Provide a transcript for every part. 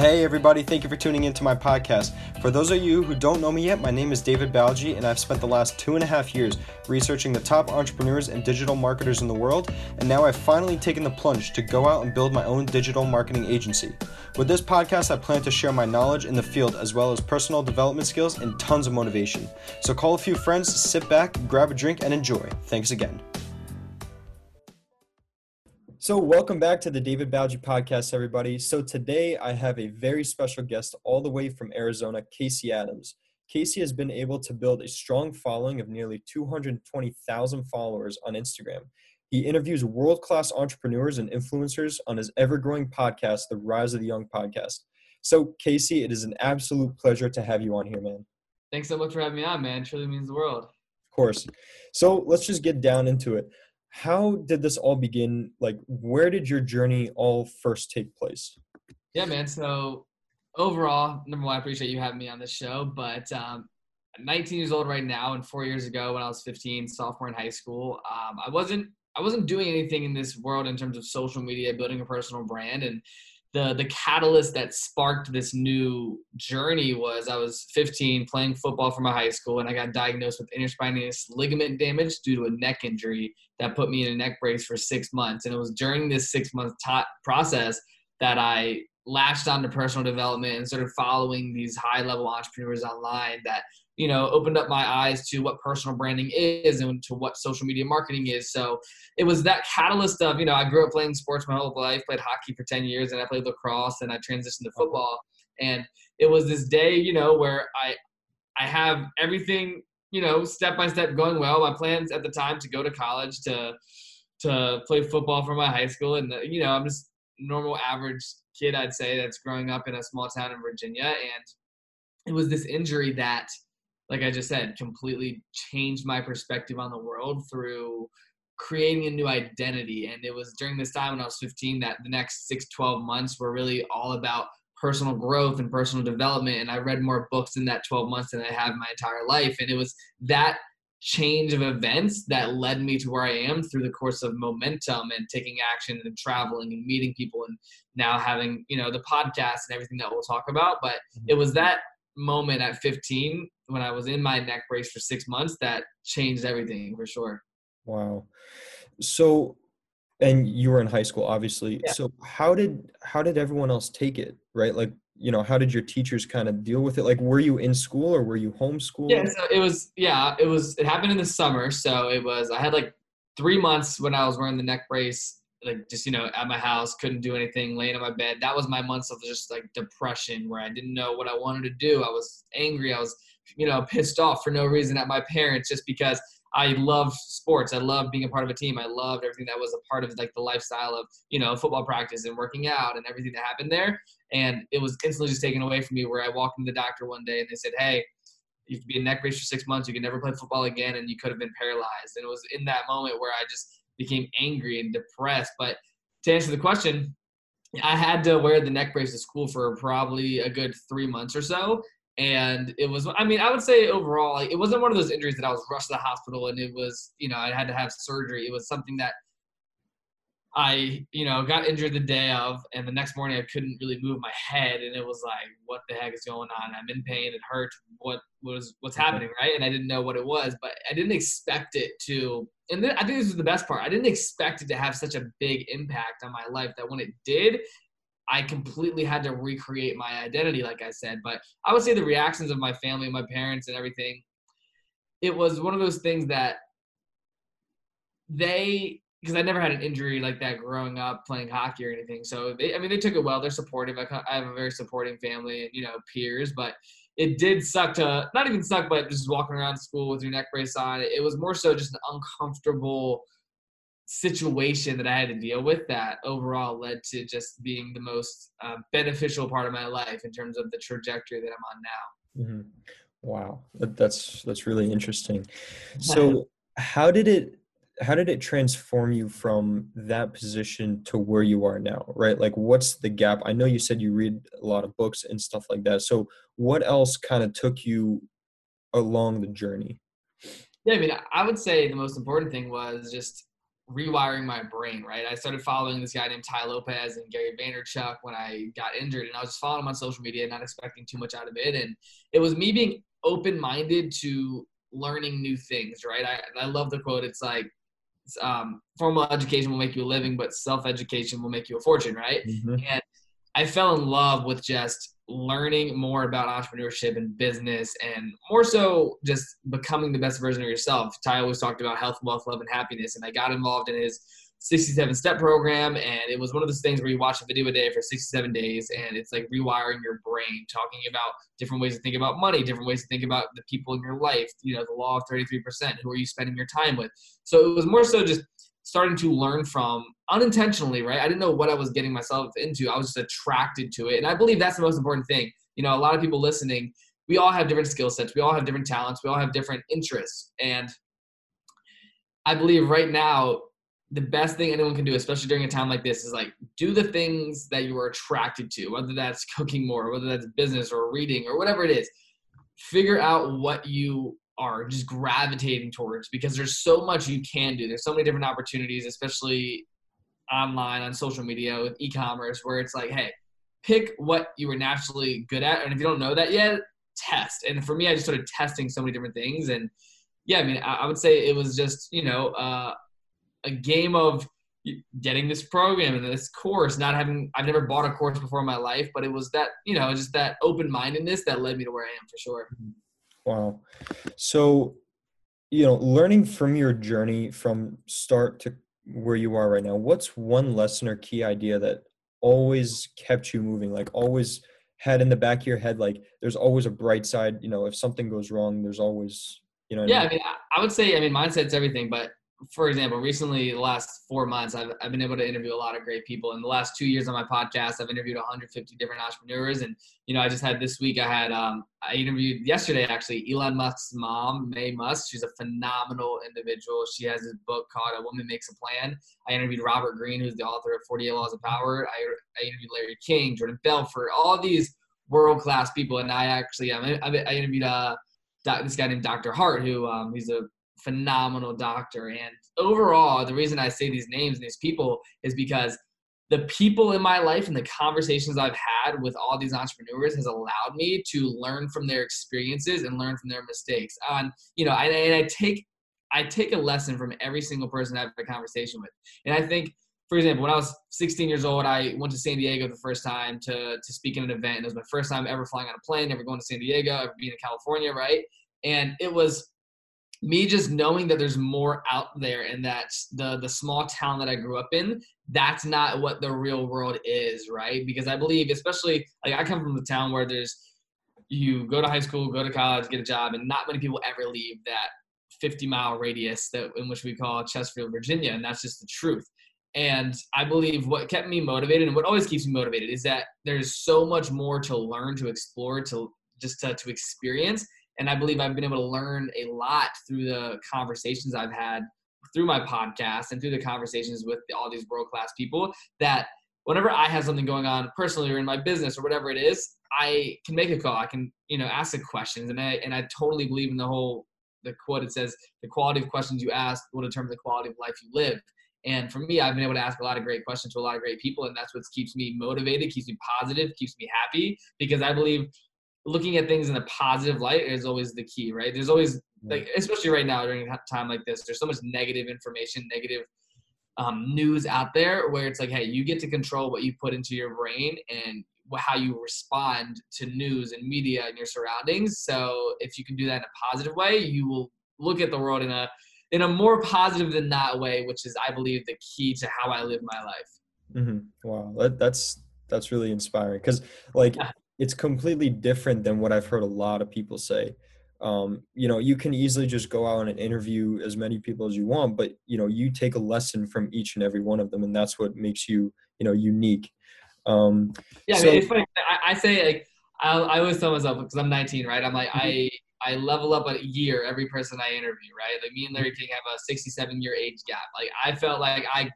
Hey, everybody, thank you for tuning into my podcast. For those of you who don't know me yet, my name is David Balgi, and I've spent the last two and a half years researching the top entrepreneurs and digital marketers in the world, and now I've finally taken the plunge to go out and build my own digital marketing agency. With this podcast, I plan to share my knowledge in the field as well as personal development skills and tons of motivation. So call a few friends, sit back, grab a drink, and enjoy. Thanks again. So, welcome back to the David Balgi podcast, everybody. So, today I have a very special guest all the way from Arizona, Casey Adams. Casey has been able to build a strong following of nearly 220,000 followers on Instagram. He interviews world class entrepreneurs and influencers on his ever growing podcast, the Rise of the Young podcast. So, Casey, it is an absolute pleasure to have you on here, man. Thanks so much for having me on, man. It truly means the world. Of course. So, let's just get down into it how did this all begin? Like where did your journey all first take place? Yeah man. So overall number one i appreciate you having me on this show but um, 19 years old right now and four years ago when i was 15 sophomore in high school um, i wasn't i wasn't doing anything in this world in terms of social media building a personal brand and the the catalyst that sparked this new journey was I was 15 playing football for my high school and I got diagnosed with interspinous ligament damage due to a neck injury that put me in a neck brace for six months. And it was during this six month t- process that I latched onto personal development and started following these high level entrepreneurs online that you know opened up my eyes to what personal branding is and to what social media marketing is. So it was that catalyst of you know i grew up playing sports my whole life played hockey for 10 years and i played lacrosse and i transitioned to uh-huh. football. And it was this day you know where i i have everything you know step by step going well. My plans at the time to go to college to to play football for my high school and you know i'm just normal average kid i'd say that's growing up in a small town in virginia. And it was this injury that like I just said, completely changed my perspective on the world through creating a new identity. And it was during this time when I was 15 that the next six, 12 months were really all about personal growth and personal development. And I read more books in that 12 months than I have my entire life. And it was that change of events that led me to where I am through the course of momentum and taking action and traveling and meeting people and now having, you know, the podcast and everything that we'll talk about. But mm-hmm. it was that moment at 15 when I was in my neck brace for six months that changed everything for sure. Wow. So, and you were in high school, obviously. Yeah. So how did how did everyone else take it? Right, like you know, how did your teachers kind of deal with it? Like, were you in school or were you homeschooled? Yeah, so it was. Yeah, it was. It happened in the summer, so it was. I had like three months when I was wearing the neck brace like just you know at my house couldn't do anything laying on my bed. That was my months of just like depression where i didn't know what i wanted to do. I was angry. I was you know pissed off for no reason at my parents just because i loved sports. I loved being a part of a team. I loved everything that was a part of like the lifestyle of you know football practice and working out and everything that happened there. And it was instantly just taken away from me where i walked in the doctor one day and they said hey you could be a neck brace for six months. You can never play football again and you could have been paralyzed. And it was in that moment where i just became angry and depressed. But to answer the question, I had to wear the neck brace to school for probably a good three months or so. And it was, I mean, I would say overall, like, it wasn't one of those injuries that I was rushed to the hospital and it was, you know, I had to have surgery. It was something that I, you know, got injured the day of, and the next morning I couldn't really move my head, and it was like, what the heck is going on? I'm in pain. It hurt. What was what's happening, right? And I didn't know what it was, but I didn't expect it to. And then, I think this was the best part. I didn't expect it to have such a big impact on my life that when it did, I completely had to recreate my identity, like I said. But I would say the reactions of my family, my parents, and everything. It was one of those things that they because I never had an injury like that growing up playing hockey or anything. So they, I mean, they took it well. They're supportive. I, I have a very supporting family and you know peers, but it did suck to not even suck, but just walking around school with your neck brace on. It was more so just an uncomfortable situation that I had to deal with that overall led to just being the most uh, beneficial part of my life in terms of the trajectory that I'm on now. Mm-hmm. Wow, that's that's really interesting. So, how did it how did it transform you from that position to where you are now right like what's the gap i know you said you read a lot of books and stuff like that so what else kind of took you along the journey yeah i mean i would say the most important thing was just rewiring my brain, right? I started following this guy named Tai Lopez and Gary Vaynerchuk when I got injured, and I was just following on social media, not expecting too much out of it. And it was me being open minded to learning new things, right? I, I love the quote. It's like, um, formal education will make you a living, but self education will make you a fortune, right? Mm-hmm. And I fell in love with just learning more about entrepreneurship and business and more so just becoming the best version of yourself. Tai always talked about health, wealth, love, and happiness. And I got involved in his 67 step program. And it was one of those things where you watch a video a day for 67 days and it's like rewiring your brain, talking about different ways to think about money, different ways to think about the people in your life, you know, the law of 33%, who are you spending your time with. So it was more so just starting to learn from unintentionally, right? I didn't know what I was getting myself into. I was just attracted to it. And I believe that's the most important thing. You know, a lot of people listening, we all have different skill sets, we all have different talents, we all have different interests. And I believe right now, the best thing anyone can do, especially during a time like this, is like do the things that you are attracted to, whether that's cooking more, whether that's business or reading or whatever it is. Figure out what you are just gravitating towards because there's so much you can do. There's so many different opportunities, especially online on social media with e-commerce, where it's like, hey, pick what you were naturally good at, and if you don't know that yet, test. And for me, I just started testing so many different things, and yeah, I mean, I, would say it was just you know uh, a game of getting this program and this course not having i've never bought a course before in my life but it was that you know just that open-mindedness that led me to where i am for sure. Wow. So, you know, learning from your journey from start to where you are right now, what's one lesson or key idea that always kept you moving? Like always had in the back of your head, like there's always a bright side. You know, if something goes wrong, there's always, you know. yeah, I mean? I mean, I would say, I mean, mindset's everything, but for example, recently, the last four months, I've, I've been able to interview a lot of great people. In the last two years on my podcast, I've interviewed 150 different entrepreneurs. And, you know, I just had this week, I had, um, I interviewed yesterday, actually, Elon Musk's mom, May Musk. She's a phenomenal individual. She has this book called A Woman Makes a Plan. I interviewed Robert Greene, who's the author of 48 Laws of Power. I, I interviewed Larry King, Jordan Belfort, all these world class people. And I actually, I, I interviewed, uh, this guy named Dr. Hart, who um, he's a phenomenal doctor. And overall, the reason I say these names and these people is because the people in my life and the conversations I've had with all these entrepreneurs has allowed me to learn from their experiences and learn from their mistakes. On you know, I, and I take I take a lesson from every single person I have a conversation with. And I think, for example, when I was 16 years old, I went to San Diego the first time to to speak in an event, and it was my first time ever flying on a plane, ever going to San Diego, ever being in California, right? And it was me just knowing that there's more out there and that the the small town that I grew up in, that's not what the real world is, right? Because I believe, especially like I come from the town where there's you go to high school, go to college, get a job, and not many people ever leave that 50 mile radius that in which we call Chesterfield, Virginia, and that's just the truth. And I believe what kept me motivated and what always keeps me motivated is that there's so much more to learn, to explore, to just to, to experience and I believe I've been able to learn a lot through the conversations I've had through my podcast and through the conversations with all these world class people that whenever I have something going on personally or in my business or whatever it is, I can make a call. I can, you know, ask the questions. And I and I totally believe in the whole the quote it says the quality of questions you ask will determine the quality of life you live. And for me, I've been able to ask a lot of great questions to a lot of great people, and that's what keeps me motivated, keeps me positive, keeps me happy because I believe looking at things in a positive light is always the key, right? There's always like, especially right now during a time like this, there's so much negative information, negative um, news out there where it's like, hey, you get to control what you put into your brain and how you respond to news and media and your surroundings. So if you can do that in a positive way, you will look at the world in a in a more positive than that way, which is, I believe, the key to how I live my life. Mm-hmm. Wow, that, that's that's really inspiring because, like, it's completely different than what I've heard a lot of people say. Um, you know, you can easily just go out and interview as many people as you want, but you know, you take a lesson from each and every one of them, and that's what makes you, you know, unique. Um, yeah, so, I mean, it's funny. I, I say like I, I always tell myself because I'm 19, right? I'm like mm-hmm. I I level up a year every person I interview, right? Like me and Larry King have a 67 year age gap. Like I felt like I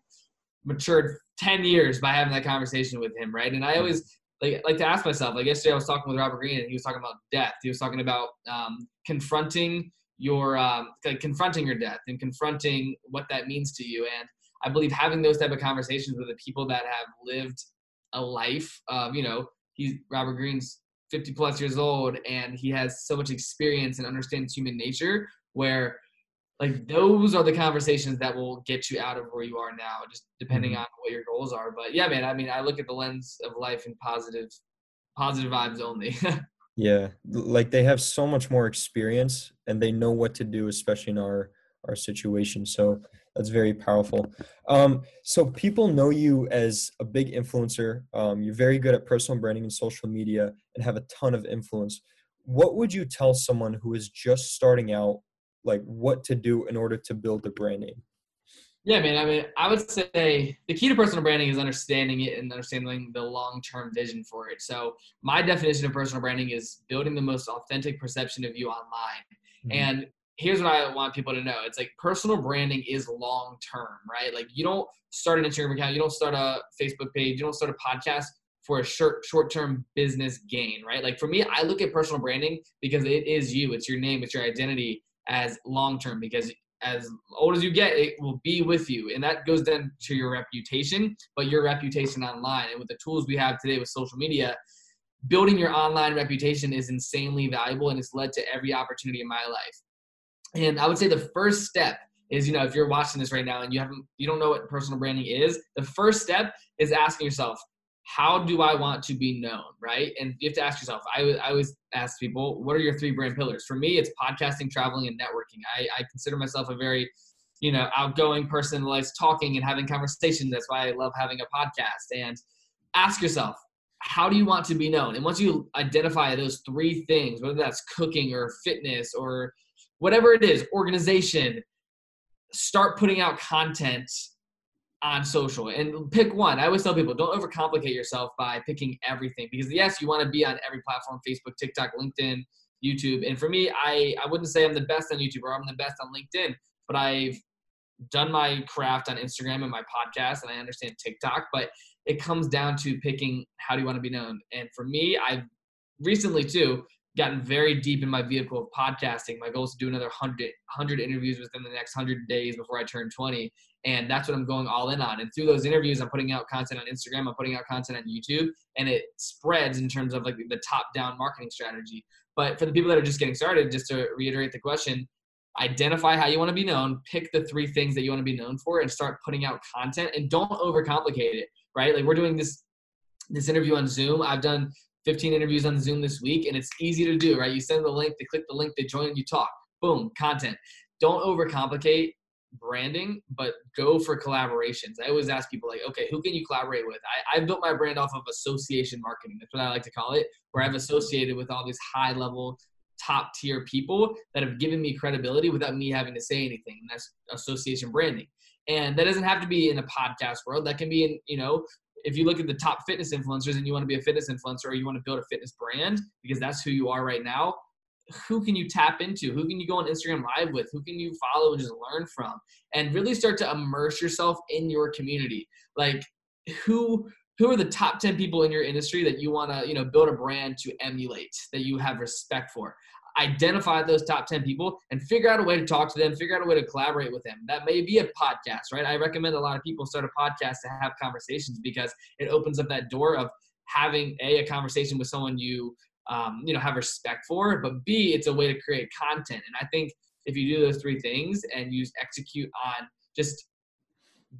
matured 10 years by having that conversation with him, right? And I always like like to ask myself. Like yesterday, I was talking with Robert Greene, and he was talking about death. He was talking about um, confronting your um, like confronting your death and confronting what that means to you. And I believe having those type of conversations with the people that have lived a life of, you know, he's Robert Greene's 50 plus years old and he has so much experience and understands human nature where like those are the conversations that will get you out of where you are now just depending mm-hmm. on what your goals are. But yeah man i mean i look at the lens of life in positive positive vibes only. Yeah like they have so much more experience and they know what to do especially in our our situation. So that's very powerful. Um, so people know you as a big influencer. Um, you're very good at personal branding and social media and have a ton of influence. What would you tell someone who is just starting out like what to do in order to build a brand name? Yeah, man. I mean, I would say the key to personal branding is understanding it and understanding the long-term vision for it. So, my definition of personal branding is building the most authentic perception of you online. Mm-hmm. And here's what I want people to know: it's like personal branding is long-term, right? Like you don't start an Instagram account, you don't start a Facebook page, you don't start a podcast for a short short-term business gain, right? Like for me, I look at personal branding because it is you, it's your name, it's your identity, as long term because as old as you get, it will be with you. And that goes then to your reputation, but your reputation online. And with the tools we have today with social media, building your online reputation is insanely valuable and it's led to every opportunity in my life. And I would say the first step is, you know, if you're watching this right now and you haven't, you don't know what personal branding is, the first step is asking yourself, how do I want to be known, right? And you have to ask yourself. I, I always ask people, what are your three brand pillars? For me, it's podcasting, traveling, and networking. I, I consider myself a very, you know, outgoing person who likes talking and having conversations. That's why I love having a podcast. And ask yourself, how do you want to be known? And once you identify those three things, whether that's cooking or fitness or whatever it is, organization, start putting out content on social and pick one. I always tell people don't overcomplicate yourself by picking everything because yes, you want to be on every platform, Facebook, TikTok, LinkedIn, YouTube. And for me, I, I wouldn't say I'm the best on YouTube or I'm the best on LinkedIn, but I've done my craft on Instagram and my podcast and I understand TikTok, but it comes down to picking how do you want to be known. And for me, I've recently too gotten very deep in my vehicle of podcasting. My goal is to do another 100, 100 interviews within the next 100 days before I turn 20. And that's what I'm going all in on. And through those interviews, I'm putting out content on Instagram, I'm putting out content on YouTube, and it spreads in terms of like the top down marketing strategy. But for the people that are just getting started, just to reiterate the question, identify how you want to be known, pick the three things that you want to be known for, and start putting out content. And don't overcomplicate it, right? Like we're doing this this interview on Zoom. I've done 15 interviews on Zoom this week, and it's easy to do, right? You send the link, they click the link, they join, you talk. Boom, content. Don't overcomplicate branding, but go for collaborations. I always ask people like, okay, who can you collaborate with? I, I built my brand off of association marketing. That's what I like to call it, where I've associated with all these high level, top tier people that have given me credibility without me having to say anything. And that's association branding. And that doesn't have to be in a podcast world. That can be in, you know, if you look at the top fitness influencers and you want to be a fitness influencer or you want to build a fitness brand because that's who you are right now, who can you tap into? Who can you go on Instagram live with? Who can you follow and just learn from? And really start to immerse yourself in your community. Like who who are the top 10 people in your industry that you want to, you know, build a brand to emulate that you have respect for? Identify those top 10 people and figure out a way to talk to them, figure out a way to collaborate with them. That may be a podcast, right? I recommend a lot of people start a podcast to have conversations because it opens up that door of having a, a conversation with someone you um, you know have respect for but b it's a way to create content. And i think if you do those three things and you execute on just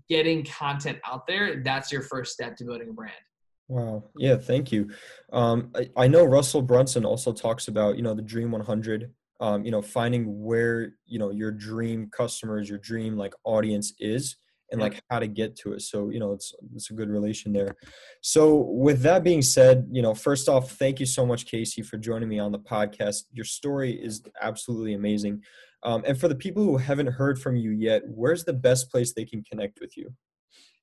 getting content out there that's your first step to building a brand. Wow. Yeah thank you. Um, I, I, know russell brunson also talks about you know the dream 100 um, you know finding where you know your dream customers your dream like audience is and like how to get to it. So, you know, it's it's a good relation there. So, with that being said, you know, first off, thank you so much, Casey, for joining me on the podcast. Your story is absolutely amazing. Um, and for the people who haven't heard from you yet, where's the best place they can connect with you?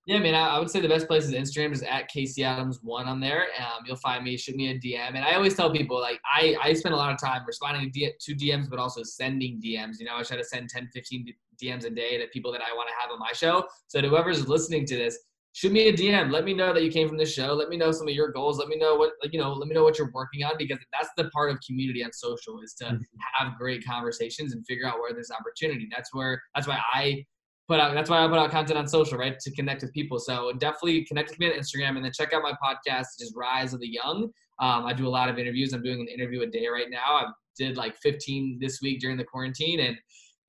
Yeah, I mean, I, would say the best place is Instagram is at Casey Adams one on there. Um, you'll find me, shoot me a DM, and I always tell people like I I spend a lot of time responding to DMs, but also sending DMs. You know, I try to send 10, 15 DMs a day to people that I want to have on my show. So to whoever's listening to this, shoot me a DM. Let me know that you came from this show. Let me know some of your goals. Let me know what you know. Let me know what you're working on because that's the part of community on social is to mm-hmm. have great conversations and figure out where there's opportunity. That's where that's why I put out. That's why I put out content on social, right, to connect with people. So definitely connect with me on Instagram, and then check out my podcast, is Rise of the Young. Um, I do a lot of interviews. I'm doing an interview a day right now. I did like 15 this week during the quarantine, and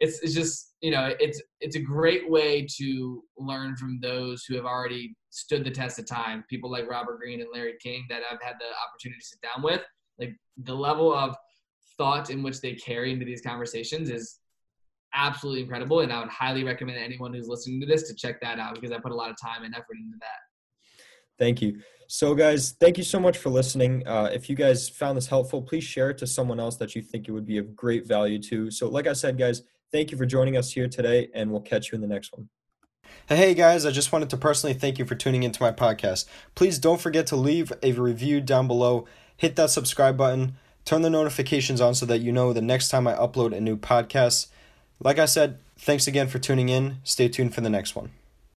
it's it's just you know it's it's a great way to learn from those who have already stood the test of time. People like Robert Greene and Larry King that I've had the opportunity to sit down with. Like the level of thought in which they carry into these conversations is absolutely incredible. And I would highly recommend anyone who's listening to this to check that out because I put a lot of time and effort into that. Thank you. So, guys, thank you so much for listening. Uh, if you guys found this helpful, please share it to someone else that you think it would be of great value to. So, like I said, guys, thank you for joining us here today, and we'll catch you in the next one. Hey guys, I just wanted to personally thank you for tuning into my podcast. Please don't forget to leave a review down below, hit that subscribe button, turn the notifications on so that you know the next time I upload a new podcast. Like I said, thanks again for tuning in. Stay tuned for the next one.